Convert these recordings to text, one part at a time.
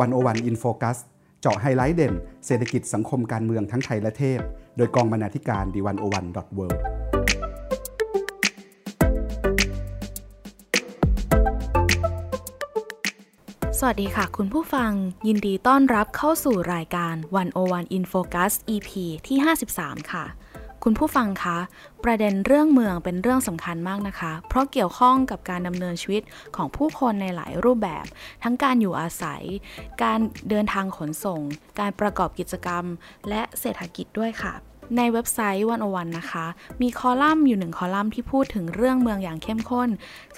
One O One In Focus เจาะไฮไลท์เด่น เศรษฐกิจสังคมการเมืองทั้งไทยและเทศโดยกองบรรณาธิการ The One O One dot World สวัสดีค่ะคุณผู้ฟัง ยินดีต้อนรับเข้าสู่รายการ 101 In Focus EP ที่ 53 ค่ะ คุณผู้ฟังคะ ประเด็นเรื่องเมืองเป็นเรื่องสำคัญมากนะคะ เพราะเกี่ยวข้องกับการดำเนินชีวิตของผู้คนในหลายรูปแบบ ทั้งการอยู่อาศัย การเดินทางขนส่ง การประกอบกิจกรรม และเศรษฐกิจด้วยค่ะ ในเว็บไซต์วันโอวันนะคะ มีคอลัมน์อยู่หนึ่งคอลัมน์ที่พูดถึงเรื่องเมืองอย่างเข้มข้น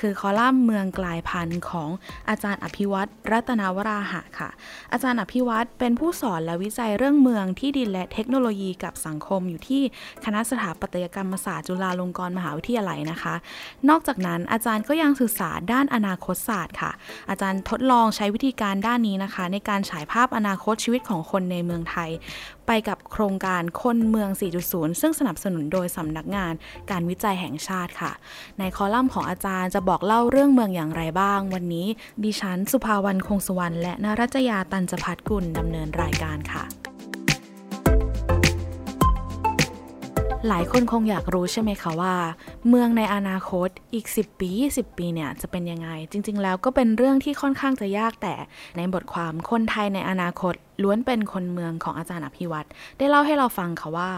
คือคอลัมน์เมืองกลายพันธุ์ของอาจารย์อภิวัตรรัตนวราหะค่ะ อาจารย์อภิวัตรเป็นผู้สอนและวิจัยเรื่องเมืองที่ดินและเทคโนโลยีกับสังคมอยู่ที่คณะสถาปัตยกรรมศาสตร์จุฬาลงกรณ์มหาวิทยาลัยนะคะ นอกจากนั้นอาจารย์ก็ยังศึกษาด้านอนาคตศาสตร์ค่ะ อาจารย์ทดลองใช้วิธีการด้านนี้นะคะ ในการฉายภาพอนาคตชีวิตของคนในเมืองไทย ไปกับโครงการคนเมือง4.0 ซึ่งสนับสนุนโดยสำนักงานการวิจัยแห่งชาติค่ะ ในคอลัมน์ของอาจารย์จะบอกเล่าเรื่องเมืองอย่างไรบ้าง วันนี้ดิฉัน สุภาวรรณคงสวรรณและนรัจยาตันจพัฒกุลดำเนินรายการค่ะ หลายคนคงอยากรู้ใช่ไหมคะว่า เมืองในอนาคตอีก 10 ปี 20 ปีเนี่ยจะเป็นยังไง จริง ๆ แล้วก็เป็นเรื่องที่ค่อนข้างจะยากแต่ในบทความคนไทยในอนาคตล้วนเป็นคนเมืองของอาจารย์อภิวัตรได้เล่าให้เราฟังค่ะว่า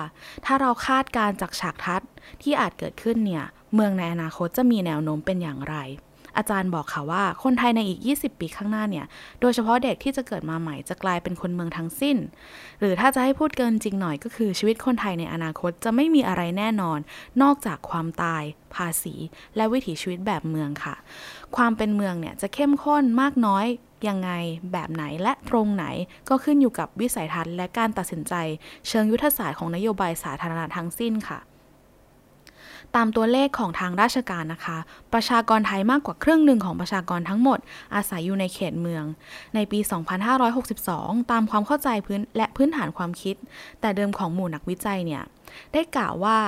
ถ้าเราคาดการจากฉากทัศน์ที่อาจเกิดขึ้นเนี่ยเมืองในอนาคตจะมีแนวโน้มเป็นอย่างไร อาจารย์บอกค่ะว่า คนไทยในอีก 20 ปีข้างหน้าเนี่ย โดยเฉพาะเด็กที่จะเกิดมาใหม่จะกลายเป็นคนเมืองทั้งสิ้น หรือถ้าจะให้พูดเกินจริงหน่อยก็คือชีวิตคนไทยในอนาคตจะไม่มีอะไรแน่นอน นอกจากความตาย ภาษี และวิถีชีวิตแบบเมืองค่ะ ความเป็นเมืองเนี่ยจะเข้มข้นมากน้อยยังไงแบบไหนและตรงไหนก็ขึ้นอยู่กับวิสัยทัศน์และการตัดสินใจ เชิงยุทธศาสตร์ของนโยบายสาธารณะทั้งสิ้นค่ะ ตามตัวเลขของทางราชการนะคะ ประชากรไทยมากกว่าครึ่งหนึ่งของประชากรทั้งหมด อาศัยอยู่ในเขตเมือง ในปี 2562 ตามความเข้าใจพื้นและพื้นฐานความคิด แต่เดิมของหมู่นักวิจัยเนี่ย ได้กล่าวว่า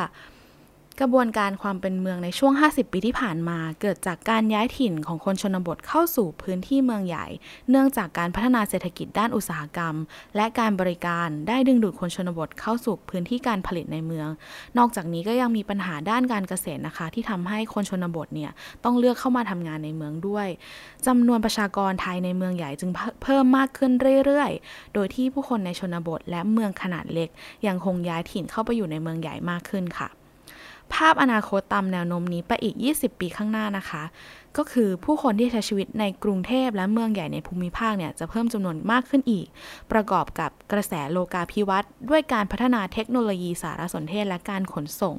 กระบวนการความเป็นเมืองในช่วง 50 ปีที่ผ่านมา เกิดจากการย้ายถิ่นของคนชนบทเข้าสู่พื้นที่เมืองใหญ่ เนื่องจากการพัฒนาเศรษฐกิจด้านอุตสาหกรรม และการบริการได้ดึงดูดคนชนบทเข้าสู่พื้นที่การผลิตในเมือง นอกจากนี้ก็ยังมีปัญหาด้านการเกษตรนะคะ ที่ทำให้คนชนบทเนี่ยต้องเลือกเข้ามาทำงานในเมืองด้วยจำนวนประชากรไทยในเมืองใหญ่จึงเพิ่มมากขึ้นเรื่อยๆ โดยที่ผู้คนในชนบทและเมืองขนาดเล็ก ยังคงย้ายถิ่นเข้าไปอยู่ในเมืองใหญ่มากขึ้นค่ะ ภาพอนาคตตามแนวโน้มนี้ไปอีก 20 ปีข้างหน้านะคะ ก็คือผู้คนที่ใช้ชีวิตในกรุงเทพและเมืองใหญ่ในภูมิภาคเนี่ยจะเพิ่มจำนวนมากขึ้นอีก ประกอบกับกระแสโลกาภิวัตน์ด้วยการพัฒนาเทคโนโลยีสารสนเทศและการขนส่ง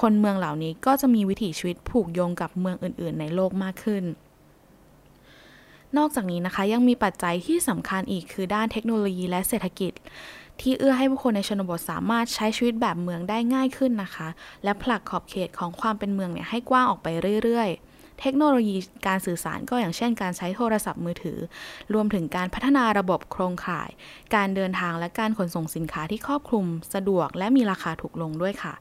คนเมืองเหล่านี้ก็จะมีวิถีชีวิตผูกโยงกับเมืองอื่น ๆ ในโลกมากขึ้นนอกจากนี้นะคะยังมีปัจจัยที่สำคัญอีกคือด้านเทคโนโลยีและเศรษฐกิจ ที่เอื้อให้ผู้คนในชนบทสามารถใช้ชีวิตแบบเมืองได้ง่ายขึ้นนะคะ และผลักขอบเขตของความเป็นเมืองเนี่ยให้กว้างออกไปเรื่อยๆเทคโนโลยีการสื่อสารก็อย่างเช่นการใช้โทรศัพท์มือถือ รวมถึงการพัฒนาระบบโครงข่าย การเดินทางและการขนส่งสินค้าที่ครอบคลุม สะดวกและมีราคาถูกลงด้วยค่ะ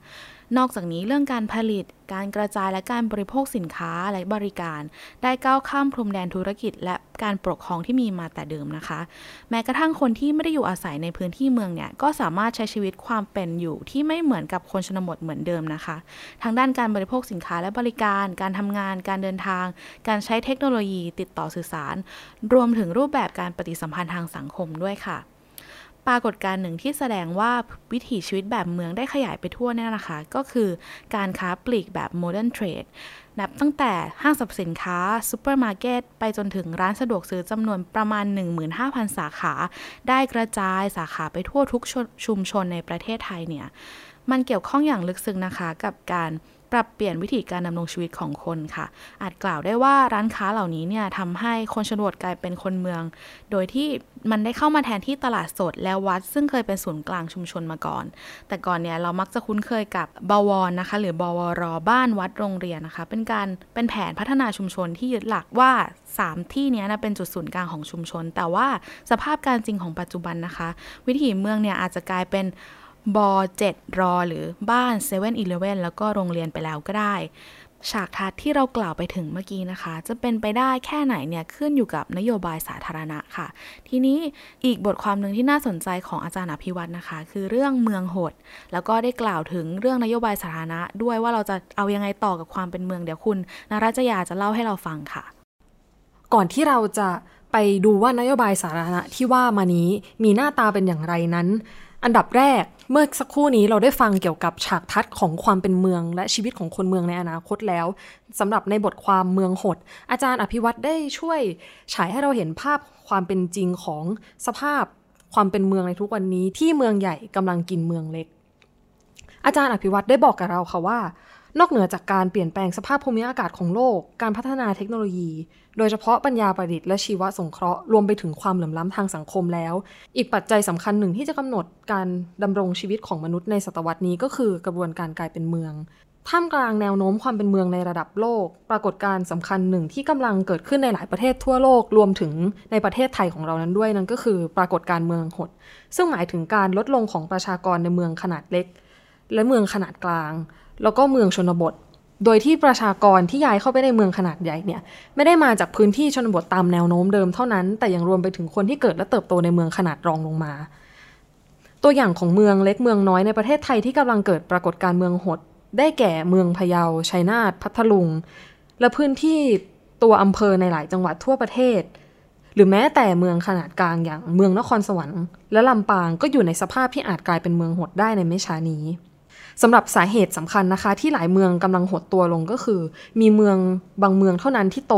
นอกจากนี้เรื่องการผลิต การกระจายและการบริโภคสินค้าและบริการ ได้ก้าวข้ามพรมแดนธุรกิจ และการปกครองที่มีมาแต่เดิมนะคะ แม้กระทั่งคนที่ไม่ได้อยู่อาศัยในพื้นที่เมืองเนี่ยก็สามารถใช้ชีวิตความเป็นอยู่ที่ไม่เหมือนกับคนชนบทเหมือนเดิมนะคะ ทางด้านการบริโภคสินค้าและบริการ การทำงาน การเดินทาง การใช้เทคโนโลยีติดต่อสื่อสาร รวมถึงรูปแบบการปฏิสัมพันธ์ทางสังคมด้วยค่ะ ปรากฏการณ์หนึ่งที่แสดงว่าวิถีชีวิตแบบเมืองได้ขยายไปทั่วเนี่ยนะคะ ก็คือการค้าปลีกแบบโมเดิร์นเทรดนับตั้งแต่ห้างสรรพสินค้าซูเปอร์มาร์เก็ตไปจนถึงร้านสะดวกซื้อจำนวนประมาณ 15,000 สาขา ได้กระจายสาขาไปทั่วทุกชุมชนในประเทศไทยเนี่ย มันเกี่ยวข้องอย่างลึกซึ้งนะคะกับการ ปรับเปลี่ยนวิธีการดำรงชีวิตของคนค่ะ อาจกล่าวได้ว่าร้านค้าเหล่านี้เนี่ยทำให้คนชนบทกลายเป็นคนเมือง โดยที่มันได้เข้ามาแทนที่ตลาดสดและวัด ซึ่งเคยเป็นศูนย์กลางชุมชนมาก่อน แต่ก่อนเนี่ยเรามักจะคุ้นเคยกับบวรนะคะ หรือบวรบ้านวัดโรงเรียนนะคะ เป็นการเป็นแผนพัฒนาชุมชนที่ยึดหลักว่า 3 ที่นี้นะเป็นจุดศูนย์กลางของชุมชน แต่ว่าสภาพการจริงของปัจจุบันนะคะ วิถีเมืองเนี่ยอาจจะกลายเป็น บ7รอหรือบ้าน7 e เ e ่ e แล้วก็โรงเรียนไปแล้วก็ได้ ฉากทัศน์ที่เรากล่าวไปถึงเมื่อกี้นะคะ จะเป็นไปได้แค่ไหนเนี่ยขึ้นอยู่กับนโยบายสาธารณะค่ะ ทีนี้อีกบทความหนึ่งที่น่าสนใจของอาจารย์อภิวัตนะคะ คือเรื่องเมืองโหด แล้วก็ได้กล่าวถึงเรื่องนโยบายสาธารณะ ด้วยว่าเราจะเอายังไงต่อกับความเป็นเมืองเดี๋ยวคุณนรัจยาจะเล่าให้เราฟังค่ะ ก่อนที่เราจะไปดูว่านโยบายสาธารณะที่ว่ามานี้มีหน้าตาเป็นอย่างไรนั้น อันดับแรกเมื่อสักครู่นี้เราได้ฟังเกี่ยวกับฉากทัศน์ของความเป็นเมือง และชีวิตของคนเมืองในอนาคตแล้วสำหรับในบทความเมืองหด อาจารย์อภิวัตได้ช่วยฉายให้เราเห็นภาพความเป็นจริงของสภาพความเป็นเมืองในทุกวันนี้ที่เมืองใหญ่กำลังกินเมืองเล็ก อาจารย์อภิวัตได้บอกกับเราค่ะว่า นอกเหนือจากการเปลี่ยนแปลงสภาพภูมิอากาศของโลก การพัฒนาเทคโนโลยี โดยเฉพาะปัญญาประดิษฐ์และชีวสงเคราะห์ รวมไปถึงความเหลื่อมล้ำทางสังคมแล้ว อีกปัจจัยสำคัญหนึ่งที่จะกำหนดการดำรงชีวิตของมนุษย์ในศตวรรษนี้ก็คือกระบวนการกลายเป็นเมืองท่ามกลางแนวโน้มความเป็นเมืองในระดับโลก ปรากฏการณ์สำคัญหนึ่งที่กำลังเกิดขึ้นในหลายประเทศทั่วโลกรวมถึงในประเทศไทยของเรานั้นด้วยนั่นก็คือ ปรากฏการณ์เมืองหด ซึ่งหมายถึงการลดลงของประชากรในเมืองขนาดเล็ก และเมืองขนาดกลาง แล้วก็เมืองชนบท โดยที่ประชากรที่ย้ายเข้าไปในเมืองขนาดใหญ่เนี่ยไม่ได้มาจากพื้นที่ชนบทตามแนวโน้มเดิมเท่านั้น แต่ยังรวมไปถึงคนที่เกิดและเติบโตในเมืองขนาดรองลงมา ตัวอย่างของเมืองเล็กเมืองน้อยในประเทศไทยที่กำลังเกิดปรากฏการเมืองหด ได้แก่เมืองพะเยาชัยนาทพัทลุง และพื้นที่ตัวอำเภอในหลายจังหวัดทั่วประเทศ หรือแม้แต่เมืองขนาดกลางอย่างเมืองนครสวรรค์ และลำปางก็อยู่ในสภาพที่อาจกลายเป็นเมืองหดได้ในไม่ช้านี้ สำหรับสาเหตุสำคัญนะคะ ที่หลายเมืองกำลังหดตัวลงก็คือ มีเมืองบางเมืองเท่านั้นที่โต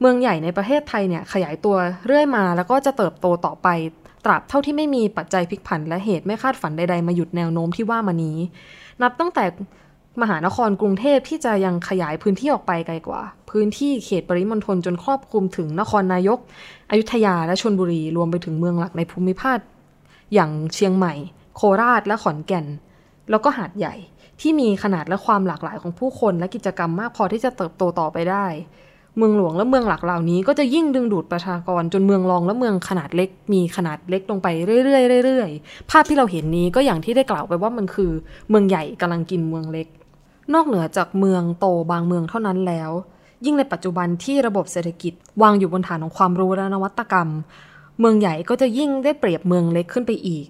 เมืองใหญ่ในประเทศไทยเนี่ยขยายตัวเรื่อยมาแล้วก็จะเติบโตต่อไป ตราบเท่าที่ไม่มีปัจจัยพลิกผัน และเหตุไม่คาดฝันใดๆ มาหยุดแนวโน้มที่ว่ามานี้ นับตั้งแต่มหานครกรุงเทพที่จะยังขยายพื้นที่ออกไปไกลกว่า พื้นที่เขตปริมณฑลจนครอบคลุมถึงนครนายก อยุธยาและชนบุรีรวมไปถึงเมืองหลักในภูมิภาคอย่างเชียงใหม่ โคราชและขอนแก่น แล้วก็หาดใหญ่ที่มีขนาดและความหลากหลายของผู้คนและกิจกรรมมากพอที่จะเติบโตต่อไปได้ เมืองหลวงและเมืองหลักเหล่านี้ก็จะยิ่งดึงดูดประชากรจนเมืองรองและเมืองขนาดเล็ก มีขนาดเล็กลงไปเรื่อยๆเรื่อยๆภาพที่เราเห็นนี้ก็อย่างที่ได้กล่าวไปว่ามันคือ เมืองใหญ่กำลังกินเมืองเล็ก นอกเหนือจากเมืองโตบางเมืองเท่านั้นแล้ว ยิ่งในปัจจุบันที่ระบบเศรษฐกิจ วางอยู่บนฐานของความรู้และนวัตกรรม เมืองใหญ่ก็จะยิ่งได้เปรียบเมืองเล็กขึ้นไปอีก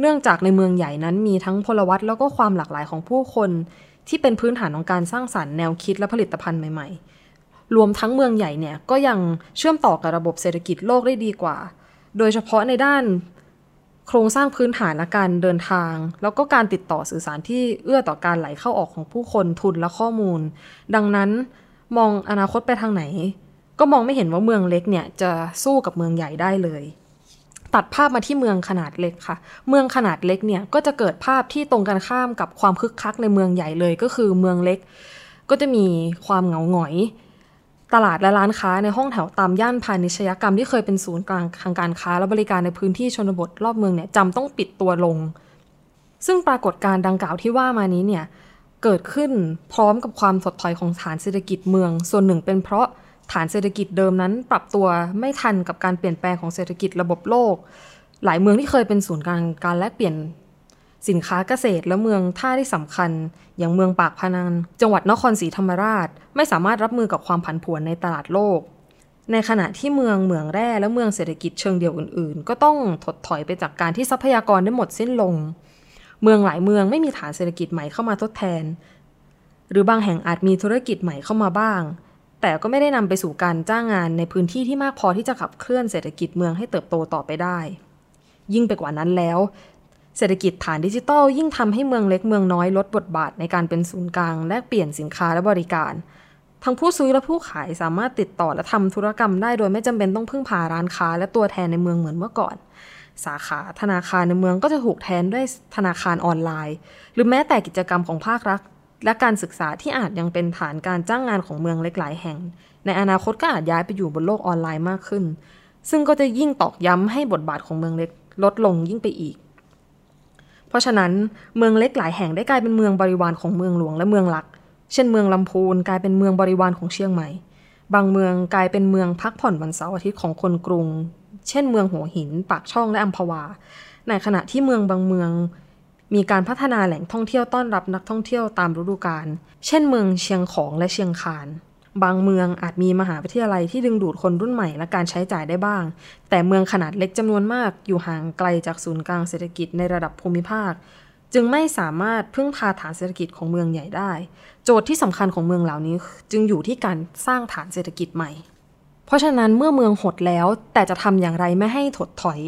เนื่องจากในเมืองใหญ่นั้นมีทั้งพลวัตแล้วก็ความหลากหลายของผู้คน ที่เป็นพื้นฐานของการสร้างสรรค์แนวคิดและผลิตภัณฑ์ใหม่ ๆ รวมทั้งเมืองใหญ่เนี่ยก็ยังเชื่อมต่อกับระบบเศรษฐกิจโลกได้ดีกว่า โดยเฉพาะในด้านโครงสร้างพื้นฐานและการเดินทาง แล้วก็การติดต่อสื่อสารที่เอื้อต่อการไหลเข้าออกของผู้คนทุนและข้อมูล ดังนั้นมองอนาคตไปทางไหน ก็มองไม่เห็นว่าเมืองเล็กเนี่ยจะสู้กับเมืองใหญ่ได้เลย ตัดภาพมาที่เมืองขนาดเล็กค่ะ เมืองขนาดเล็กเนี่ยก็จะเกิดภาพที่ตรงกันข้ามกับความคึกคักในเมืองใหญ่เลยก็คือเมืองเล็ก ก็จะมีความเหงาหงอย ตลาดและร้านค้าในห้องแถวตามย่านพาณิชยกรรมที่เคยเป็นศูนย์กลางทางการค้าและบริการในพื้นที่ชนบทรอบเมืองเนี่ยจำต้องปิดตัวลง ซึ่งปรากฏการณ์ดังกล่าวที่ว่ามานี้เนี่ยเกิดขึ้นพร้อมกับความถดถอยของฐานเศรษฐกิจเมือง ส่วนหนึ่งเป็นเพราะ ฐานเศรษฐกิจเดิมนั้น ปรับตัวไม่ทันกับการเปลี่ยนแปลงของเศรษฐกิจระบบโลก หลายเมืองที่เคยเป็นศูนย์กลางการแลกเปลี่ยนสินค้าเกษตรและเมืองท่าที่สำคัญ อย่างเมืองปากพนัง จังหวัดนครศรีธรรมราช ไม่สามารถรับมือกับความผันผวนในตลาดโลก ในขณะที่เมืองเหมืองแร่และเมืองเศรษฐกิจเชิงเดี่ยวอื่นๆ ก็ต้องถดถอยไปจากการที่ทรัพยากรได้หมดสิ้นลง เมืองหลายเมืองไม่มีฐานเศรษฐกิจใหม่เข้ามาทดแทน หรือบางแห่งอาจมีธุรกิจใหม่เข้ามาบ้าง แต่ก็ไม่ได้นำไปสู่การจ้างงานในพื้นที่ที่มากพอที่จะขับเคลื่อนเศรษฐกิจเมืองให้เติบโตต่อไปได้ ยิ่งไปกว่านั้นแล้ว เศรษฐกิจฐานดิจิทัล ยิ่งทำให้เมืองเล็กเมืองน้อยลดบทบาทในการเป็นศูนย์กลางแลกเปลี่ยนสินค้าและบริการ ทั้งผู้ซื้อและผู้ขายสามารถติดต่อและทำธุรกรรมได้โดยไม่จำเป็นต้องพึ่งพาร้านค้า และตัวแทนในเมืองเหมือนเมื่อก่อน สาขาธนาคารในเมืองก็จะถูกแทนด้วยธนาคารออนไลน์ หรือแม้แต่กิจกรรมของภาครัฐ และการศึกษาที่อาจยังเป็นฐานการจ้างงานของเมืองเล็กหลายแห่ง ในอนาคตก็อาจย้ายไปอยู่บนโลกออนไลน์มากขึ้น ซึ่งก็จะยิ่งตอกย้ำให้บทบาทของเมืองเล็กลดลงยิ่งไปอีก เพราะฉะนั้นเมืองเล็กหลายแห่งได้กลายเป็นเมืองบริวารของเมืองหลวงและเมืองหลัก เช่นเมืองลำพูนกลายเป็นเมืองบริวารของเชียงใหม่ บางเมืองกลายเป็นเมืองพักผ่อนวันเสาร์อาทิตย์ของคนกรุง เช่น เมืองหัวหิน ปากช่องและอัมพวา ในขณะที่เมืองบางเมือง มีการพัฒนาแหล่งท่องเที่ยวต้อนรับนักท่องเที่ยวตามฤดูกาล เช่นเมืองเชียงของและเชียงคาน บางเมืองอาจมีมหาวิทยาลัยที่ดึงดูดคนรุ่นใหม่และการใช้จ่ายได้บ้าง แต่เมืองขนาดเล็กจำนวนมากอยู่ห่างไกลจากศูนย์กลางเศรษฐกิจในระดับภูมิภาค จึงไม่สามารถพึ่งพาฐานเศรษฐกิจของเมืองใหญ่ได้ โจทย์ที่สำคัญของเมืองเหล่านี้ จึงอยู่ที่การสร้างฐานเศรษฐกิจใหม่ เพราะฉะนั้นเมื่อเมืองหดแล้วแต่จะทำอย่างไรไม่ให้ถดถอย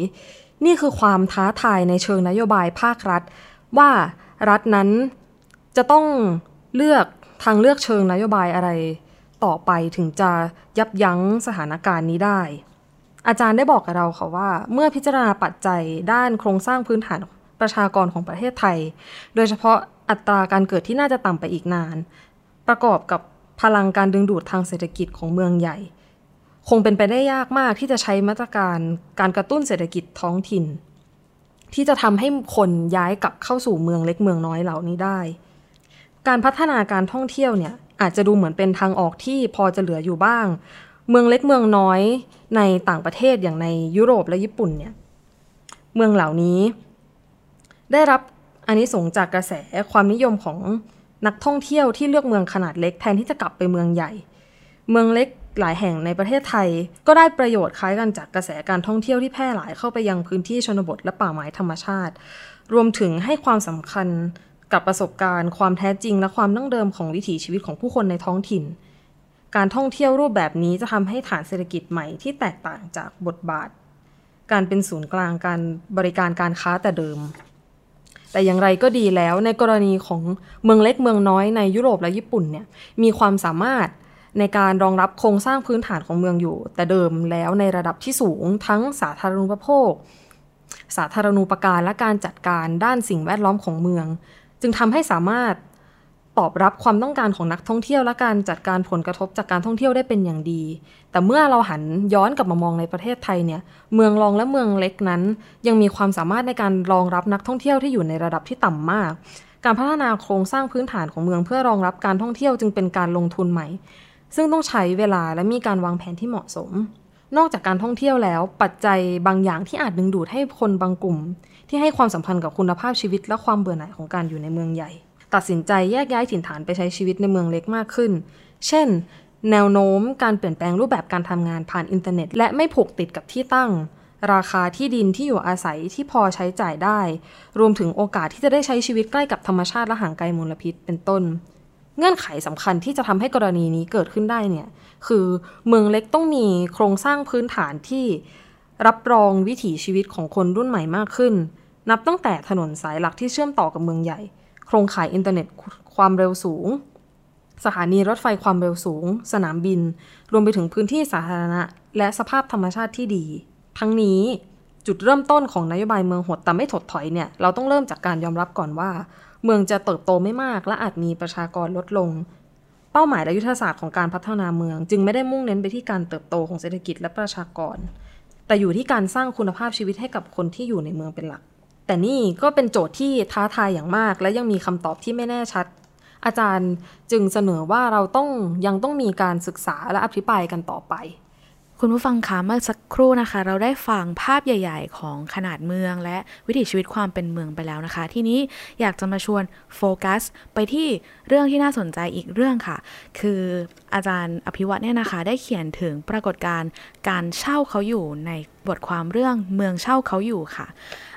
นี่คือความท้าทายในเชิงนโยบายภาครัฐ ว่ารัฐนั้นจะต้องเลือกทางเลือกเชิงนโยบายอะไรต่อไปถึงจะยับยั้งสถานการณ์นี้ได้ อาจารย์ได้บอกกับเราค่ะว่า เมื่อพิจารณาปัจจัยด้านโครงสร้างพื้นฐานประชากรของประเทศไทย โดยเฉพาะอัตราการเกิดที่น่าจะต่ำไปอีกนาน ประกอบกับพลังการดึงดูดทางเศรษฐกิจของเมืองใหญ่ คงเป็นไปได้ยากมากที่จะใช้มาตรการการกระตุ้นเศรษฐกิจท้องถิ่น ที่จะทำให้คนย้ายกลับเข้าสู่เมืองเล็กเมืองน้อยเหล่านี้ได้ การพัฒนาการท่องเที่ยวเนี่ยอาจจะดูเหมือนเป็นทางออกที่พอจะเหลืออยู่บ้าง เมืองเล็กเมืองน้อยในต่างประเทศอย่างในยุโรปและญี่ปุ่นเนี่ยเมืองเหล่านี้ ได้รับอันนี้สงจากกระแสความนิยมของนักท่องเที่ยวที่เลือกเมืองขนาดเล็กแทนที่จะกลับไปเมืองใหญ่ เมืองเล็ก หลายแห่งในประเทศไทย ก็ได้ประโยชน์คล้ายกันจากกระแสการท่องเที่ยวที่แพร่หลายเข้าไปยังพื้นที่ชนบทและป่าไม้ธรรมชาติ รวมถึงให้ความสำคัญกับประสบการณ์ ความแท้จริงและความนั่งเดิมของวิถีชีวิตของผู้คนในท้องถิ่น การท่องเที่ยวรูปแบบนี้จะทำให้ฐานเศรษฐกิจใหม่ที่แตกต่างจากบทบาท การเป็นศูนย์กลางการบริการการค้าแต่เดิม แต่อย่างไรก็ดีแล้วในกรณีของเมืองเล็กเมืองน้อยในยุโรปและญี่ปุ่นเนี่ยมีความสามารถ ในการรองรับโครงสร้างพื้นฐานของเมืองอยู่ แต่เดิมแล้วในระดับที่สูงทั้งสาธารณูปโภค สาธารณูปการและการจัดการด้านสิ่งแวดล้อมของเมือง จึงทำให้สามารถตอบรับความต้องการของนักท่องเที่ยวและการจัดการผลกระทบจากการท่องเที่ยวได้เป็นอย่างดี แต่เมื่อเราหันย้อนกลับมามองในประเทศไทยเนี่ย เมืองรองและเมืองเล็กนั้น ยังมีความสามารถในการรองรับนักท่องเที่ยวที่อยู่ในระดับที่ต่ำมาก การพัฒนาโครงสร้างพื้นฐานของเมืองเพื่อรองรับการท่องเที่ยวจึงเป็นการลงทุนใหม่ ซึ่งต้องใช้เวลาและมีการวางแผนที่เหมาะสม นอกจากการท่องเที่ยวแล้ว ปัจจัยบางอย่างที่อาจดึงดูดให้คนบางกลุ่ม ที่ให้ความสัมพันธ์กับคุณภาพชีวิตและความเบื่อหน่ายของการอยู่ในเมืองใหญ่ ตัดสินใจแยกย้ายถิ่นฐานไปใช้ชีวิตในเมืองเล็กมากขึ้น เช่น แนวโน้มการเปลี่ยนแปลงรูปแบบการทำงานผ่านอินเทอร์เน็ต และไม่ผูกติดกับที่ตั้งราคาที่ดินที่อยู่อาศัยที่พอใช้จ่ายได้ รวมถึงโอกาสที่จะได้ใช้ชีวิตใกล้กับธรรมชาติและห่างไกลมลพิษเป็นต้น เงื่อนไขสำคัญที่จะทำให้กรณีนี้เกิดขึ้นได้เนี่ยคือเมืองเล็กต้องมีโครงสร้างพื้นฐานที่รับรองวิถีชีวิตของคนรุ่นใหม่มากขึ้น นับตั้งแต่ถนนสายหลักที่เชื่อมต่อกับเมืองใหญ่ โครงข่ายอินเทอร์เน็ตความเร็วสูง สถานีรถไฟความเร็วสูง สนามบิน รวมไปถึงพื้นที่สาธารณะ และสภาพธรรมชาติที่ดี ทั้งนี้จุดเริ่มต้นของนโยบายเมืองหดแต่ไม่ถดถอยเนี่ยเราต้องเริ่มจากการยอมรับก่อนว่า เมืองจะเติบโตไม่มาก และอาจมีประชากรลดลง เป้าหมายและยุทธศาสตร์ของการพัฒนาเมือง จึงไม่ได้มุ่งเน้นไปที่การเติบโตของเศรษฐกิจและประชากร แต่อยู่ที่การสร้างคุณภาพชีวิตให้กับคนที่อยู่ในเมืองเป็นหลัก แต่นี่ก็เป็นโจทย์ที่ท้าทายอย่างมาก และยังมีคำตอบที่ไม่แน่ชัด อาจารย์จึงเสนอว่าเราต้องยังต้องมีการศึกษาและอภิปรายกันต่อไป คุณผู้ฟังคะเมื่อสักครู่นะคะ เราได้ฟังภาพใหญ่ ๆ ของขนาดเมือง และวิถีชีวิตความเป็นเมืองไปแล้วนะคะ ทีนี้อยากจะมาชวนโฟกัสไปที่เรื่องที่น่าสนใจอีกเรื่องค่ะ คืออาจารย์อภิวัตเนี่ยนะคะ ได้เขียนถึงปรากฏการณ์การเช่าเขาอยู่ในบทความเรื่องเมืองเช่าเขาอยู่ค่ะ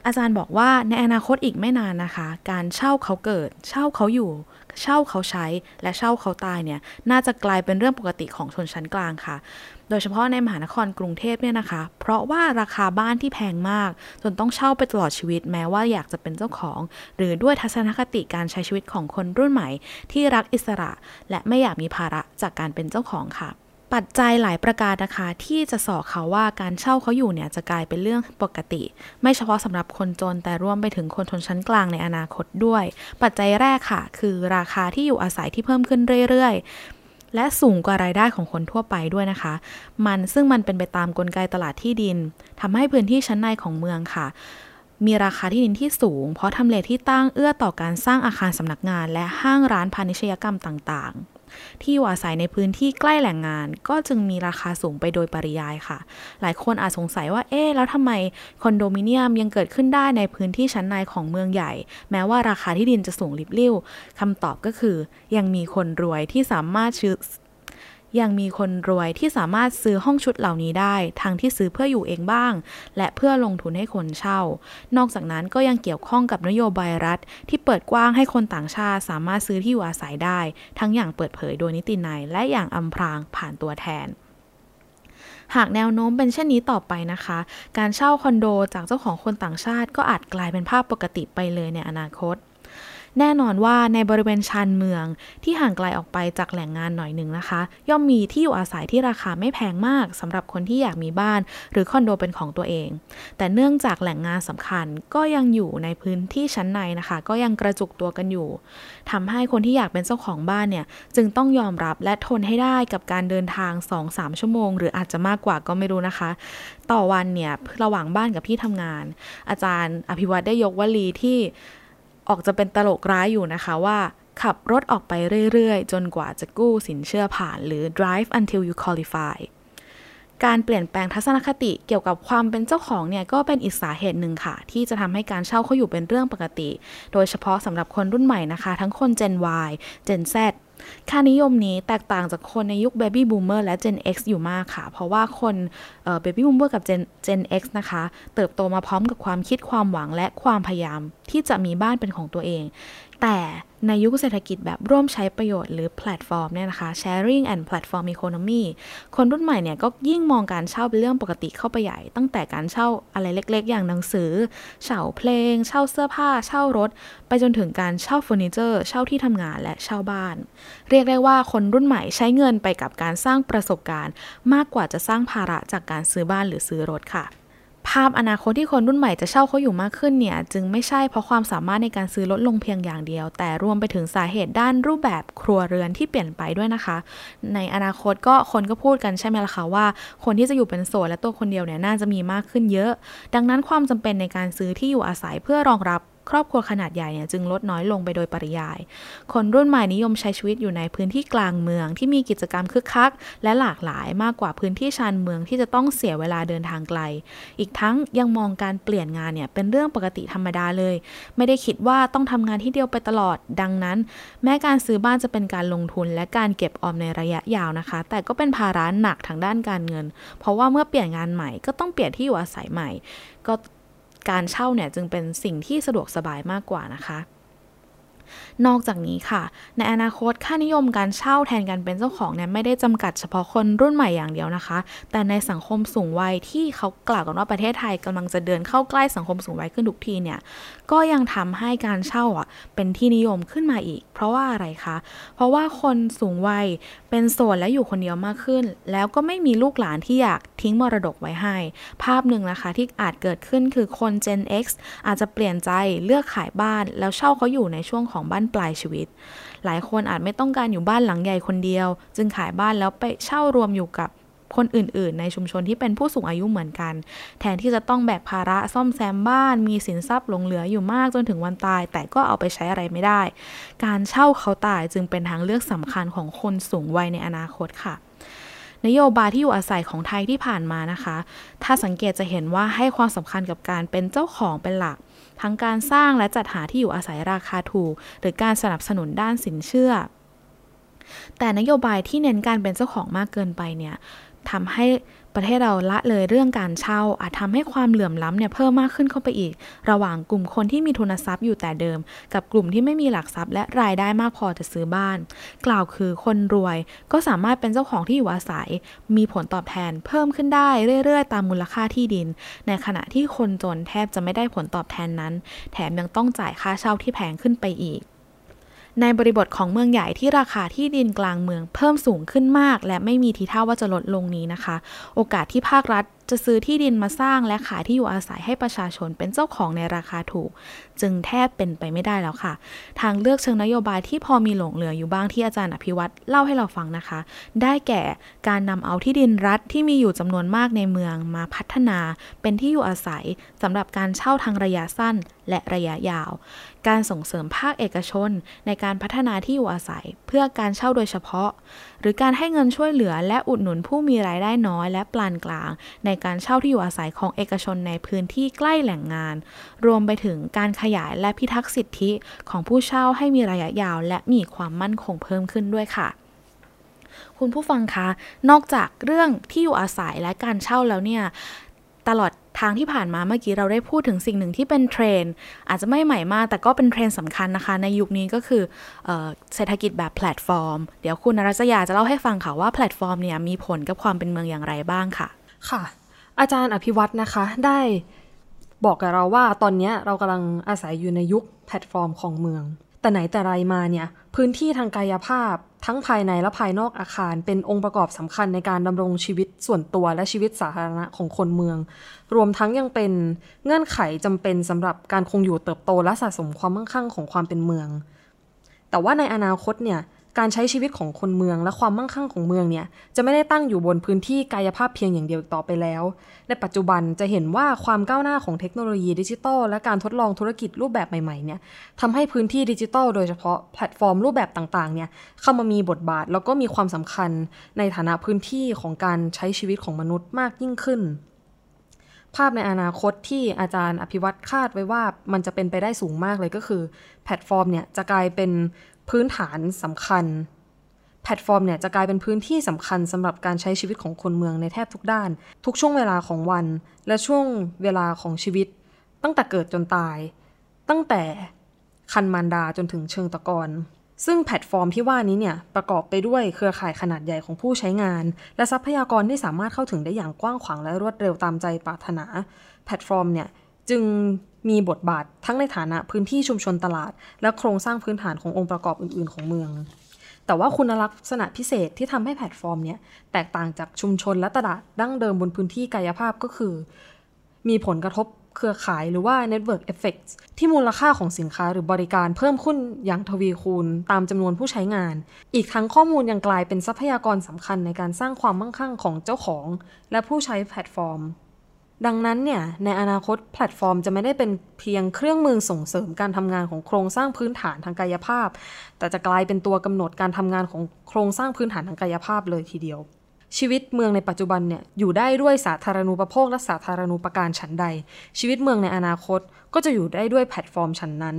อาจารย์บอกว่าในอนาคตอีกไม่นานนะคะ การเช่าเขาเกิด เช่าเขาอยู่ เช่าเขาใช้และเช่าเขาตายเนี่ยน่าจะกลายเป็นเรื่องปกติของชนชั้นกลางค่ะ โดยเฉพาะในมหานครกรุงเทพเนี่ยนะคะ เพราะว่าราคาบ้านที่แพงมาก จนต้องเช่าไปตลอดชีวิตแม้ว่าอยากจะเป็นเจ้าของ หรือด้วยทัศนคติการใช้ชีวิตของคนรุ่นใหม่ ที่รักอิสระ และไม่อยากมีภาระจากการเป็นเจ้าของค่ะ ปัจจัยหลายประการนะคะที่จะสอเขาว่าการเช่าเขาอยู่เนี่ยจะกลายเป็นเรื่องปกติ ไม่เฉพาะสำหรับคนจนแต่รวมไปถึงคนชนชั้นกลางในอนาคตด้วย ปัจจัยแรกค่ะ คือราคาที่อยู่อาศัยที่เพิ่มขึ้นเรื่อยๆ และสูงกว่ารายได้ของคนทั่วไปด้วยนะคะ มันซึ่งมันเป็นไปตามกลไกตลาดที่ดินทำให้พื้นที่ชั้นในของเมืองค่ะมีราคาที่ดินที่สูง เพราะทำเลที่ตั้งเอื้อต่อการสร้างอาคารสำนักงาน และห้างร้านพาณิชยกรรมต่างๆ ที่อยู่อาศัยในพื้นที่ใกล้แหล่งงาน ก็จึงมีราคาสูงไปโดยปริยายค่ะ หลายคนอาจสงสัยว่าเอ๊แล้วทำไมคอนโดมิเนียมยังเกิดขึ้นได้ในพื้นที่ชั้นในของเมืองใหญ่ แม้ว่าราคาที่ดินจะสูงลิบลิ่วคำตอบก็คือ ยังมีคนรวยที่สามารถซื้อ ยังมีคนรวยที่สามารถซื้อห้องชุดเหล่านี้ได้ ทั้งที่ซื้อเพื่ออยู่เองบ้าง และเพื่อลงทุนให้คนเช่า นอกจากนั้นก็ยังเกี่ยวข้องกับนโยบายรัฐ ที่เปิดกว้างให้คนต่างชาติสามารถซื้อที่อยู่อาศัยได้ ทั้งอย่างเปิดเผยโดยนิตินัยและอย่างอำพรางผ่านตัวแทนหากแนวโน้มเป็นเช่นนี้ต่อไปนะคะ การเช่าคอนโดจากเจ้าของคนต่างชาติก็อาจกลายเป็นภาพปกติไปเลยในอนาคต แน่นอนว่าในบริเวณชานเมืองที่ห่างไกลออกไปจากแหล่งงานหน่อยหนึ่งนะคะ ย่อมมีที่อยู่อาศัยที่ราคาไม่แพงมากสำหรับคนที่อยากมีบ้าน หรือคอนโดเป็นของตัวเอง แต่เนื่องจากแหล่งงานสำคัญก็ยังอยู่ในพื้นที่ชั้นในนะคะ ก็ยังกระจุกตัวกันอยู่ทำให้คนที่อยากเป็นเจ้าของบ้านเนี่ยจึงต้องยอมรับและทนให้ได้กับการเดินทาง 2-3 ชั่วโมง หรืออาจจะมากกว่าก็ไม่รู้นะคะ ต่อวันเนี่ยระหว่างบ้านกับที่ทำงาน อาจารย์อภิวัตได้ยกวลีที่ ออกจะเป็นตลกร้ายอยู่นะคะว่าขับรถออกไปเรื่อยๆ จนกว่าจะกู้สินเชื่อผ่านหรือ drive until you qualify การเปลี่ยนแปลงทัศนคติเกี่ยวกับความเป็นเจ้าของเนี่ยก็เป็นอีกสาเหตุหนึ่งค่ะ ที่จะทำให้การเช่าเขาอยู่เป็นเรื่องปกติ โดยเฉพาะสำหรับคนรุ่นใหม่นะคะ ทั้งคน Gen Y Gen Z ค่านิยมนี้แตกต่างจากคนในยุค Baby Boomer และ Gen X อยู่มากค่ะ เพราะว่าคน Baby Boomer กับ Gen Gen X นะคะ เติบโตมาพร้อมกับความคิดความหวังและความพยายามที่จะมีบ้านเป็นของตัวเอง แต่ในยุคเศรษฐกิจแบบร่วมใช้ประโยชน์หรือแพลตฟอร์มเนี่ยนะคะ sharing and platform economy คนรุ่นใหม่เนี่ยก็ยิ่งมองการเช่าเป็นเรื่องปกติเข้าไปใหญ่ ตั้งแต่การเช่าอะไรเล็กๆ อย่างหนังสือ เช่าเพลง เช่าเสื้อผ้า เช่ารถ ไปจนถึงการเช่าเฟอร์นิเจอร์ เช่าที่ทำงานและเช่าบ้าน เรียกได้ว่าคนรุ่นใหม่ใช้เงินไปกับการสร้างประสบการณ์ มากกว่าจะสร้างภาระจากการซื้อบ้านหรือซื้อรถค่ะาพอนาคตที่คนรุ่นใหม่จะเช่าเขาอยู่มากขึ้นเนี่ย จึงไม่ใช่เพราะความสามารถในการซื้อลดลงเพียงอย่างเดียว แต่รวมไปถึงสาเหตุด้านรูปแบบครัวเรือนที่เปลี่ยนไปด้วยนะคะ ในอนาคตก็คนก็พูดกันใช่ไหมล่ะคะว่าคนที่จะอยู่เป็นโสดและตัวคนเดียวเนี่ยน่าจะมีมากขึ้นเยอะ ดังนั้นความจำเป็นในการซื้อที่อยู่อาศัยเพื่อรองรับ ครอบครัวขนาดใหญ่เนี่ยจึงลดน้อยลงไปโดยปริยาย คนรุ่นใหม่นิยมใช้ชีวิตอยู่ในพื้นที่กลางเมืองที่มีกิจกรรมคึกคัก และหลากหลายมากกว่าพื้นที่ชานเมืองที่จะต้องเสียเวลาเดินทางไกล อีกทั้งยังมองการเปลี่ยนงานเนี่ยเป็นเรื่องปกติธรรมดาเลย ไม่ได้คิดว่าต้องทำงานที่เดียวไปตลอด ดังนั้น แม้การซื้อบ้านจะเป็นการลงทุนและการเก็บออมในระยะยาวนะคะ แต่ก็เป็นภาระหนักทางด้านการเงิน เพราะว่าเมื่อเปลี่ยนงานใหม่ก็ต้องเปลี่ยนที่อยู่อาศัยใหม่ ก็ การเช่าเนี่ยจึงเป็นสิ่งที่สะดวกสบายมากกว่านะคะ นอกจากนี้ค่ะ ในอนาคตค่านิยมการเช่าแทนการเป็นเจ้าของเนี่ยไม่ได้จำกัดเฉพาะคนรุ่นใหม่อย่างเดียวนะคะ แต่ในสังคมสูงวัยที่เขากล่าวกันว่าประเทศไทยกำลังจะเดินเข้าใกล้สังคมสูงวัยขึ้นทุกทีเนี่ยก็ยังทำให้การเช่าอะเป็นที่นิยมขึ้นมาอีก เพราะว่าอะไรคะ เพราะว่าคนสูงวัยเป็นโสดและอยู่คนเดียวมากขึ้น แล้วก็ไม่มีลูกหลานที่อยากทิ้งมรดกไว้ให้ ภาพหนึ่งนะคะที่อาจเกิดขึ้นคือคน Gen X อาจจะเปลี่ยนใจเลือกขายบ้าน แล้วเช่าเขาอยู่ในช่วงของบ้านปลายชีวิต หลายคนอาจไม่ต้องการอยู่บ้านหลังใหญ่คนเดียว จึงขายบ้านแล้วไปเช่ารวมอยู่กับคนอื่น ๆ ในชุมชนที่เป็นผู้สูงอายุเหมือนกัน แทนที่จะต้องแบกภาระซ่อมแซมบ้าน มีสินทรัพย์หลงเหลืออยู่มากจนถึงวันตาย แต่ก็เอาไปใช้อะไรไม่ได้ การเช่าเขาตายจึงเป็นทางเลือกสำคัญของคนสูงวัยในอนาคตค่ะนโยบายที่อยู่อาศัยของไทยที่ผ่านมานะคะ ถ้าสังเกตจะเห็นว่าให้ความสำคัญกับการเป็นเจ้าของเป็นหลัก ทั้งการสร้างและจัดหาที่อยู่อาศัยราคาถูก หรือการสนับสนุนด้านสินเชื่อ แต่นโยบายที่เน้นการเป็นเจ้าของมากเกินไปเนี่ยทำให้ ประเทศเราละเลยเรื่องการเช่า อาจทำให้ความเหลื่อมล้ำเนี่ยเพิ่มมากขึ้นเข้าไปอีก ระหว่างกลุ่มคนที่มีทุนทรัพย์อยู่แต่เดิม กับกลุ่มที่ไม่มีหลักทรัพย์ และรายได้มากพอจะซื้อบ้าน กล่าวคือคนรวยก็สามารถเป็นเจ้าของที่อยู่อาศัย มีผลตอบแทนเพิ่มขึ้นได้เรื่อยๆ ตามมูลค่าที่ดิน ในขณะที่คนจนแทบจะไม่ได้ผลตอบแทนนั้น แถมยังต้องจ่ายค่าเช่าที่แพงขึ้นไปอีก ในบริบทของเมืองใหญ่ที่ราคาที่ดินกลางเมืองเพิ่มสูงขึ้นมาก และไม่มีทีท่าว่าจะลดลงนี้นะคะ โอกาสที่ภาครัฐ จะซื้อที่ดินมาสร้างและขายที่อยู่อาศัยให้ประชาชนเป็นเจ้าของในราคาถูก จึงแทบเป็นไปไม่ได้แล้วค่ะ ทางเลือกเชิงนโยบายที่พอมีหลงเหลืออยู่บ้างที่อาจารย์อภิวัตรเล่าให้เราฟังนะคะ ได้แก่การนำเอาที่ดินรัฐที่มีอยู่จำนวนมากในเมืองมาพัฒนา เป็นที่อยู่อาศัยสำหรับการเช่าทางระยะสั้นและระยะยาว การส่งเสริมภาคเอกชนในการพัฒนาที่อยู่อาศัย เพื่อการเช่าโดยเฉพาะหรือการให้เงินช่วยเหลือและอุดหนุนผู้มีรายได้น้อยและปานกลาง ในการเช่าที่อยู่อาศัยของเอกชนในพื้นที่ใกล้แหล่งงาน รวมไปถึงการขยายและพิทักษ์สิทธิของผู้เช่าให้มีระยะยาวและมีความมั่นคงเพิ่มขึ้นด้วยค่ะคุณผู้ฟังคะ นอกจากเรื่องที่อยู่อาศัยและการเช่าแล้วเนี่ย ตลอด ทางที่ผ่านมาเมื่อกี้เราได้พูดถึงสิ่งหนึ่งที่เป็นเทรนอาจจะไม่ใหม่มาก แต่ก็เป็นเทรนด์สำคัญนะคะ ในยุคนี้ก็คือเอ่อเศรษฐกิจแบบแพลตฟอร์ม เดี๋ยวคุณนรัชยาจะเล่าให้ฟังค่ะว่าแพลตฟอร์มเนี่ยมีผลกับความเป็นเมืองอย่างไรบ้างค่ะ ค่ะ อาจารย์อภิวัตนะคะได้บอกกับเราว่าตอนนี้เรากำลังอาศัยอยู่ในยุคแพลตฟอร์มของเมือง แต่ไหนแต่ไรมาเนี่ยพื้นที่ทางกายภาพ ทั้งภายในและภายนอกอาคาร เป็นองค์ประกอบสำคัญในการดำรงชีวิตส่วนตัวและชีวิตสาธารณะของคนเมือง รวมทั้งยังเป็นเงื่อนไขจำเป็นสำหรับการคงอยู่เติบโตและสะสมความมั่งคั่งของความเป็นเมือง แต่ว่าในอนาคตเนี่ย การใช้ชีวิตของคนเมืองและความมั่งคั่งของเมืองเนี่ยจะไม่ได้ตั้งอยู่บนพื้นที่กายภาพเพียงอย่างเดียวต่อไปแล้ว ในปัจจุบันจะเห็นว่าความก้าวหน้าของเทคโนโลยีดิจิทัลและการทดลองธุรกิจรูปแบบใหม่ๆเนี่ยทำให้พื้นที่ดิจิทัลโดยเฉพาะแพลตฟอร์มรูปแบบต่างๆเนี่ยเข้ามามีบทบาทแล้วก็มีความสำคัญในฐานะพื้นที่ของการใช้ชีวิตของมนุษย์มากยิ่งขึ้นภาพในอนาคตที่อาจารย์อภิวัตคาดไว้ว่ามันจะเป็นไปได้สูงมากเลยก็คือ แพลตฟอร์มเนี่ยจะกลายเป็น พื้นฐานสำคัญ แพลตฟอร์มเนี่ยจะกลายเป็นพื้นที่สำคัญสำหรับการใช้ชีวิตของคนเมืองในแทบทุกด้าน ทุกช่วงเวลาของวัน และช่วงเวลาของชีวิต ตั้งแต่เกิดจนตาย ตั้งแต่ครรภ์มารดาจนถึงเชิงตะกอนซึ่งแพลตฟอร์มที่ว่านี้เนี่ยประกอบไปด้วยเครือข่ายขนาดใหญ่ของผู้ใช้งาน และทรัพยากรที่สามารถเข้าถึงได้อย่างกว้างขวางและรวดเร็วตามใจปรารถนา แพลตฟอร์มเนี่ย จึงมีบทบาททั้งในฐานะพื้นที่ชุมชนตลาด และโครงสร้างพื้นฐานขององค์ประกอบอื่น ๆ ของเมือง แต่ว่าคุณลักษณะพิเศษที่ทำให้แพลตฟอร์มเนี่ยแตกต่างจากชุมชนและตลาดดั้งเดิมบนพื้นที่กายภาพก็คือ มีผลกระทบเครือข่ายหรือว่า Network Effects ที่มูลค่าของสินค้าหรือบริการเพิ่มขึ้นอย่างทวีคูณตามจำนวนผู้ใช้งาน อีกทั้งข้อมูลยังกลายเป็นทรัพยากรสำคัญในการสร้างความมั่งคั่งของเจ้าของ และผู้ใช้แพลตฟอร์ม ดังนั้นเนี่ยในอนาคตแพลตฟอร์มจะไม่ได้เป็นเพียงเครื่องมือส่งเสริมการทำงานของโครงสร้างพื้นฐานทางกายภาพ แต่จะกลายเป็นตัวกำหนดการทำงานของโครงสร้างพื้นฐานทางกายภาพเลยทีเดียว ชีวิตเมืองในปัจจุบันเนี่ยอยู่ได้ด้วยสาธารณูปโภคและสาธารณูปการฉันใด ชีวิตเมืองในอนาคตก็จะอยู่ได้ด้วยแพลตฟอร์มฉันนั้น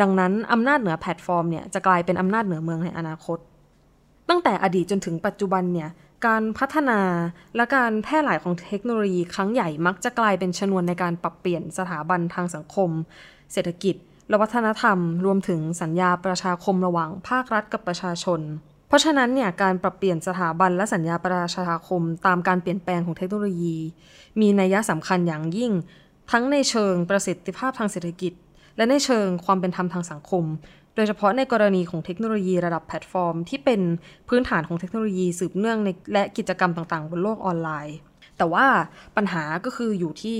ดังนั้นอำนาจเหนือแพลตฟอร์มเนี่ยจะกลายเป็นอำนาจเหนือเมืองในอนาคต ตั้งแต่อดีตจนถึงปัจจุบันเนี่ย การพัฒนาและการแพร่หลายของเทคโนโลยีครั้งใหญ่มักจะกลายเป็นชนวนในการปรับเปลี่ยนสถาบันทางสังคม เศรษฐกิจและวัฒนธรรม รวมถึงสัญญาประชาคมระหว่างภาครัฐกับประชาชน เพราะฉะนั้นเนี่ยการปรับเปลี่ยนสถาบันและสัญญาประชาคม ตามการเปลี่ยนแปลงของเทคโนโลยี มีนัยสำคัญอย่างยิ่ง ทั้งในเชิงประสิทธิภาพทางเศรษฐกิจ และในเชิงความเป็นธรรมทางสังคม โดยเฉพาะในกรณีของเทคโนโลยีระดับแพลตฟอร์ม ที่เป็นพื้นฐานของเทคโนโลยีสืบเนื่องในและกิจกรรมต่างๆ บนโลกออนไลน์ แต่ว่าปัญหาก็คืออยู่ที่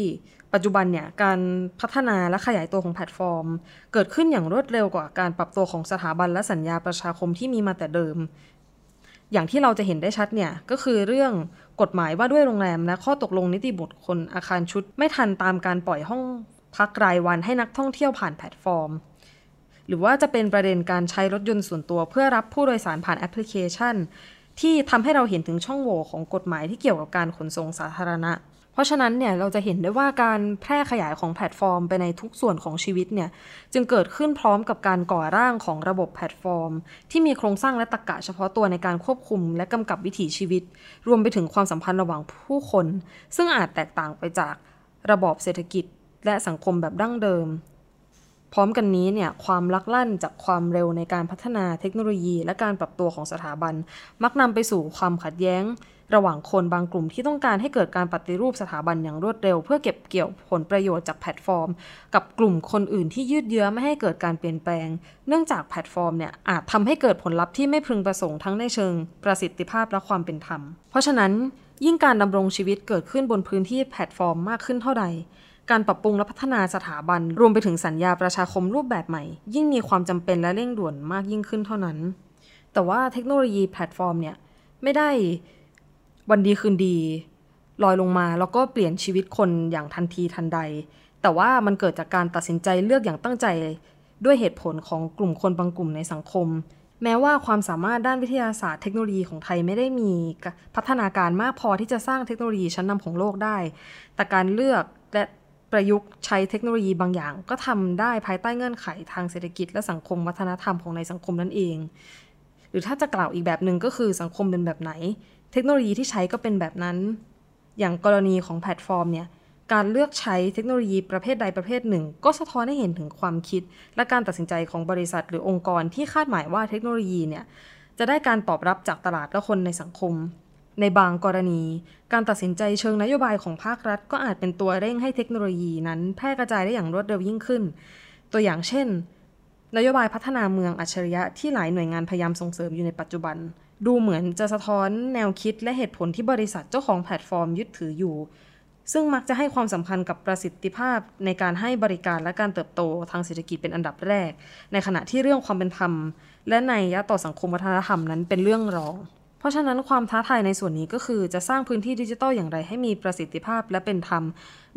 ปัจจุบันเนี่ยการพัฒนาและขยายตัวของแพลตฟอร์ม เกิดขึ้นอย่างรวดเร็วกว่าการปรับตัวของสถาบันและสัญญาประชาคมที่มีมาแต่เดิม อย่างที่เราจะเห็นได้ชัดเนี่ยก็คือเรื่องกฎหมายว่าด้วยโรงแรมและข้อตกลงนิติบุคคลอาคารชุด ไม่ทันตามการปล่อยห้องพักรายวันให้นักท่องเที่ยวผ่านแพลตฟอร์ม หรือว่าจะเป็นประเด็นการใช้รถยนต์ส่วนตัว เพื่อรับผู้โดยสารผ่านแอปพลิเคชัน ที่ทำให้เราเห็นถึงช่องโหว่ของกฎหมายที่เกี่ยวกับการขนส่งสาธารณะ เพราะฉะนั้นเนี่ยเราจะเห็นได้ว่าการแพร่ขยายของแพลตฟอร์ม ไปในทุกส่วนของชีวิตเนี่ยจึงเกิดขึ้นพร้อมกับการก่อร่างของระบบแพลตฟอร์ม ที่มีโครงสร้างและตรรกะเฉพาะตัวในการควบคุม และกำกับวิถีชีวิต รวมไปถึงความสัมพันธ์ระหว่างผู้คน ซึ่งอาจแตกต่างไปจากระบอบเศรษฐกิจและสังคมแบบดั้งเดิม พร้อมกันนี้เนี่ยความลักลั่นจากความเร็วในการพัฒนาเทคโนโลยี และการปรับตัวของสถาบัน มักนำไปสู่ความขัดแย้ง ระหว่างคนบางกลุ่มที่ต้องการให้เกิดการปฏิรูปสถาบันอย่างรวดเร็ว เพื่อเก็บเกี่ยวผลประโยชน์จากแพลตฟอร์ม กับกลุ่มคนอื่นที่ยืดเยื้อไม่ให้เกิดการเปลี่ยนแปลง เนื่องจากแพลตฟอร์มเนี่ยอาจทำให้เกิดผลลัพธ์ที่ไม่พึงประสงค์ทั้งในเชิง ประสิทธิภาพและความเป็นธรรม เพราะฉะนั้นยิ่งการดำรงชีวิตเกิดขึ้นบนพื้นที่แพลตฟอร์มมากขึ้นเท่าใด การปรับปรุงและพัฒนาสถาบัน รวมไปถึงสัญญาประชาคมรูปแบบใหม่ ยิ่งมีความจำเป็นและเร่งด่วนมากยิ่งขึ้นเท่านั้น แต่ว่าเทคโนโลยีแพลตฟอร์มเนี่ยไม่ได้วันดีคืนดีลอยลงมาแล้วก็เปลี่ยนชีวิตคนอย่างทันทีทันใด แต่ว่ามันเกิดจากการตัดสินใจเลือกอย่างตั้งใจด้วยเหตุผลของกลุ่มคนบางกลุ่มในสังคม แม้ว่าความสามารถด้านวิทยาศาสตร์เทคโนโลยีของไทยไม่ได้มีพัฒนาการมากพอที่จะสร้างเทคโนโลยีชั้นนำของโลกได้ แต่การเลือกและ ประยุกต์ใช้เทคโนโลยีบางอย่าง ก็ทำได้ภายใต้เงื่อนไขทางเศรษฐกิจและสังคมวัฒนธรรมของในสังคมนั่นเอง หรือถ้าจะกล่าวอีกแบบหนึ่งก็คือสังคมเป็นแบบไหน เทคโนโลยีที่ใช้ก็เป็นแบบนั้น อย่างกรณีของแพลตฟอร์มเนี่ยการเลือกใช้เทคโนโลยีประเภทใดประเภทหนึ่ง ก็สะท้อนให้เห็นถึงความคิด และการตัดสินใจของบริษัทหรือองค์กรที่คาดหมายว่าเทคโนโลยีเนี่ยจะได้การตอบรับจากตลาดและคนในสังคม ในบางกรณี การตัดสินใจเชิงนโยบายของภาครัฐ ก็อาจเป็นตัวเร่งให้เทคโนโลยีนั้นแพร่กระจายได้อย่างรวดเร็วยิ่งขึ้น ตัวอย่างเช่น นโยบายพัฒนาเมืองอัจฉริยะที่หลายหน่วยงานพยายามส่งเสริมอยู่ในปัจจุบัน ดูเหมือนจะสะท้อนแนวคิดและเหตุผลที่บริษัทเจ้าของแพลตฟอร์มยึดถืออยู่ ซึ่งมักจะให้ความสำคัญกับประสิทธิภาพในการให้บริการและการเติบโตทางเศรษฐกิจเป็นอันดับแรก ในขณะที่เรื่องความเป็นธรรม และนัยยะต่อสังคมวัฒนธรรมนั้นเป็นเรื่องรอง เพราะฉะนั้นความท้าทายในส่วนนี้ก็คือจะสร้างพื้นที่ดิจิทัลอย่างไรให้มีประสิทธิภาพและเป็นธรรม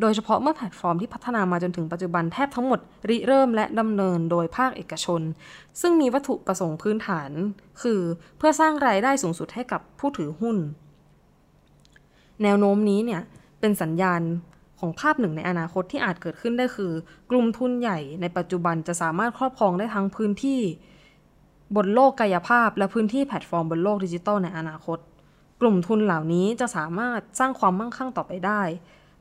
โดยเฉพาะเมื่อแพลตฟอร์มที่พัฒนามาจนถึงปัจจุบันแทบทั้งหมดริเริ่มและดำเนินโดยภาคเอกชน ซึ่งมีวัตถุประสงค์พื้นฐาน คือเพื่อสร้างรายได้สูงสุดให้กับผู้ถือหุ้น แนวโน้มนี้เนี่ยเป็นสัญญาณของภาพหนึ่งในอนาคตที่อาจเกิดขึ้นได้คือ กลุ่มทุนใหญ่ในปัจจุบันจะสามารถครอบครองได้ทั้งพื้นที่ บนโลกกายภาพและพื้นที่แพลตฟอร์มบนโลกดิจิทัลในอนาคต กลุ่มทุนเหล่านี้จะสามารถสร้างความมั่งคั่งต่อไปได้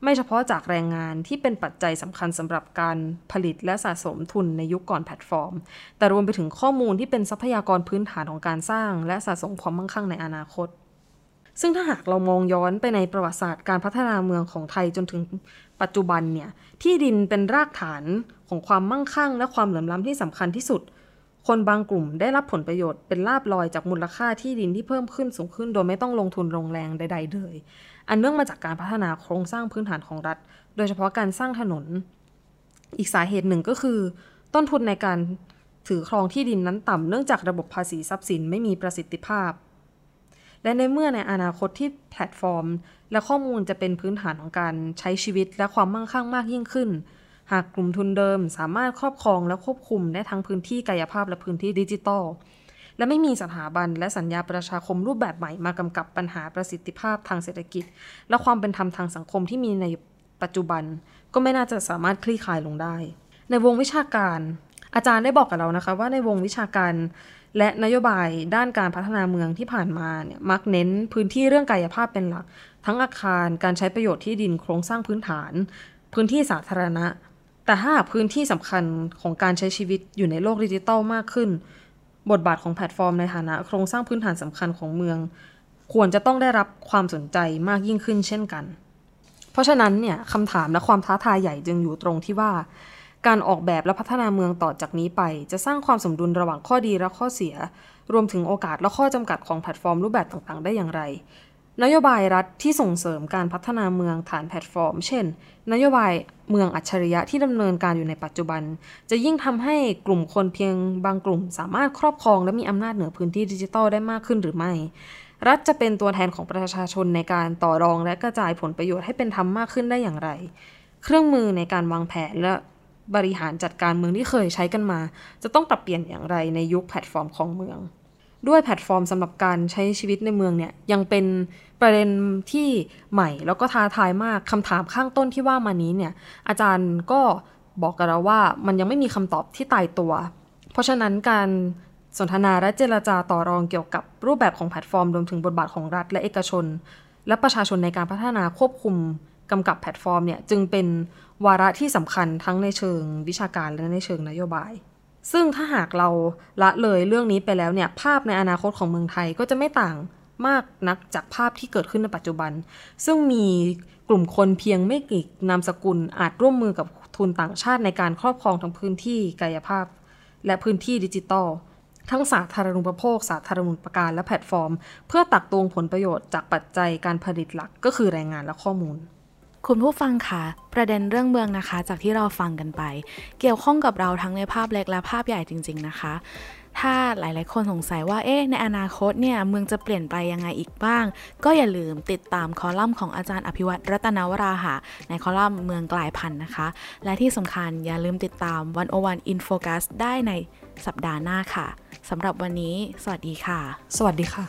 ไม่เฉพาะจากแรงงานที่เป็นปัจจัยสำคัญสำหรับการผลิตและสะสมทุนในยุคก่อนแพลตฟอร์ม แต่รวมไปถึงข้อมูลที่เป็นทรัพยากรพื้นฐานของการสร้าง และสะสมความมั่งคั่งในอนาคต ซึ่งถ้าหากเรามองย้อนไปในประวัติศาสตร์การพัฒนาเมืองของไทยจนถึงปัจจุบันเนี่ยที่ดินเป็นรากฐานของความมั่งคั่ง และความเหลื่อมล้ำที่สำคัญที่สุด คนบางกลุ่มได้รับผลประโยชน์เป็นลาบลอยจากมูลค่าที่ดินที่เพิ่มขึ้นสูงขึ้น โดยไม่ต้องลงทุนลงแรงใด ๆ เลย อันเนื่องมาจากการพัฒนาโครงสร้างพื้นฐานของรัฐ โดยเฉพาะการสร้างถนน อีกสาเหตุหนึ่งก็คือ ต้นทุนในการถือครองที่ดินนั้นต่ำเนื่องจากระบบภาษีทรัพย์สินไม่มีประสิทธิภาพ และในเมื่อในอนาคตที่แพลตฟอร์ม และข้อมูลจะเป็นพื้นฐานของการใช้ชีวิตและความมั่งคั่งมากยิ่งขึ้น หากกลุ่มทุนเดิมสามารถครอบครองและควบคุมได้ทั้งพื้นที่กายภาพและพื้นที่ดิจิทัลและไม่มีสถาบันและสัญญาประชาคมรูปแบบใหม่มากำกับปัญหาประสิทธิภาพทางเศรษฐกิจ และความเป็นธรรมทางสังคมที่มีในปัจจุบัน ก็ไม่น่าจะสามารถคลี่คลายลงได้ ในวงวิชาการ อาจารย์ได้บอกกับเรานะคะ ว่าในวงวิชาการ และนโยบายด้านการพัฒนาเมืองที่ผ่านมาเนี่ยมักเน้นพื้นที่เรื่องกายภาพเป็นหลัก ทั้งอาคารการใช้ประโยชน์ที่ดินโครงสร้างพื้นฐาน พื้นที่สาธารณะ แต่ถ้าพื้นที่สำคัญของการใช้ชีวิตอยู่ในโลกดิจิตอลมากขึ้น บทบาทของแพลตฟอร์มในฐานะโครงสร้างพื้นฐานสำคัญของเมือง ควรจะต้องได้รับความสนใจมากยิ่งขึ้นเช่นกัน เพราะฉะนั้นเนี่ยคำถามและความท้าทายใหญ่จึงอยู่ตรงที่ว่า การออกแบบและพัฒนาเมืองต่อจากนี้ไป จะสร้างความสมดุลระหว่างข้อดีและข้อเสีย รวมถึงโอกาสและข้อจำกัดของแพลตฟอร์มรูปแบบต่างๆ ได้อย่างไร นโยบายรัฐที่ส่งเสริมการพัฒนาเมืองฐานแพลตฟอร์ม เช่น นโยบายเมืองอัจฉริยะที่ดำเนินการอยู่ในปัจจุบัน จะยิ่งทำให้กลุ่มคนเพียงบางกลุ่ม สามารถครอบครองและมีอำนาจเหนือพื้นที่ดิจิทัลได้มากขึ้นหรือไม่ รัฐจะเป็นตัวแทนของประชาชนในการต่อรองและกระจายผลประโยชน์ให้เป็นธรรมมากขึ้นได้อย่างไร เครื่องมือในการวางแผนและบริหารจัดการเมืองที่เคยใช้กันมา จะต้องปรับเปลี่ยนอย่างไรในยุคแพลตฟอร์มของเมืองด้วยแพลตฟอร์มสำหรับการใช้ชีวิตในเมืองเนี่ยยังเป็น ประเด็นที่ใหม่แล้วก็ท้าทายมากคำถามข้างต้นที่ว่ามานี้เนี่ย อาจารย์ก็บอกกับเราว่ามันยังไม่มีคำตอบที่ตายตัว เพราะฉะนั้นการสนทนาและเจรจาต่อรองเกี่ยวกับรูปแบบของแพลตฟอร์มรวมถึงบทบาทของรัฐและเอกชน และประชาชนในการพัฒนาควบคุมกำกับแพลตฟอร์มเนี่ยจึงเป็นวาระที่สำคัญทั้งในเชิงวิชาการและในเชิงนโยบาย ซึ่งถ้าหากเราละเลยเรื่องนี้ไปแล้วเนี่ยภาพในอนาคตของเมืองไทยก็จะไม่ต่าง มากนักจากภาพที่เกิดขึ้นในปัจจุบัน ซึ่งมีกลุ่มคนเพียงไม่กี่นามสกุลอาจร่วมมือกับทุนต่างชาติในการครอบครองทั้งพื้นที่กายภาพ และพื้นที่ดิจิตอลทั้งสาธารณูปโภค สาธารณูปการและแพลตฟอร์ม เพื่อตักตวงผลประโยชน์จากปัจจัยการผลิตหลักก็คือแรงงานและข้อมูล คุณผู้ฟังคะประเด็นเรื่องเมืองนะคะ จากที่เราฟังกันไป เกี่ยวข้องกับเราทั้งในภาพเล็กและภาพใหญ่จริง ๆนะคะ ถ้าหลายๆ คนสงสัยว่าเอ๊ะในอนาคตเนี่ยเมืองจะเปลี่ยนไปยังไงอีกบ้าง ก็อย่าลืมติดตามคอลัมน์ของอาจารย์อภิวัตรรัตนวราหะ ในคอลัมน์เมืองกลายพันธุ์นะคะ และที่สำคัญอย่าลืมติดตามวันโอวันอินโฟกัสได้ในสัปดาห์หน้าค่ะสำหรับวันนี้ สวัสดีค่ะ สวัสดีค่ะ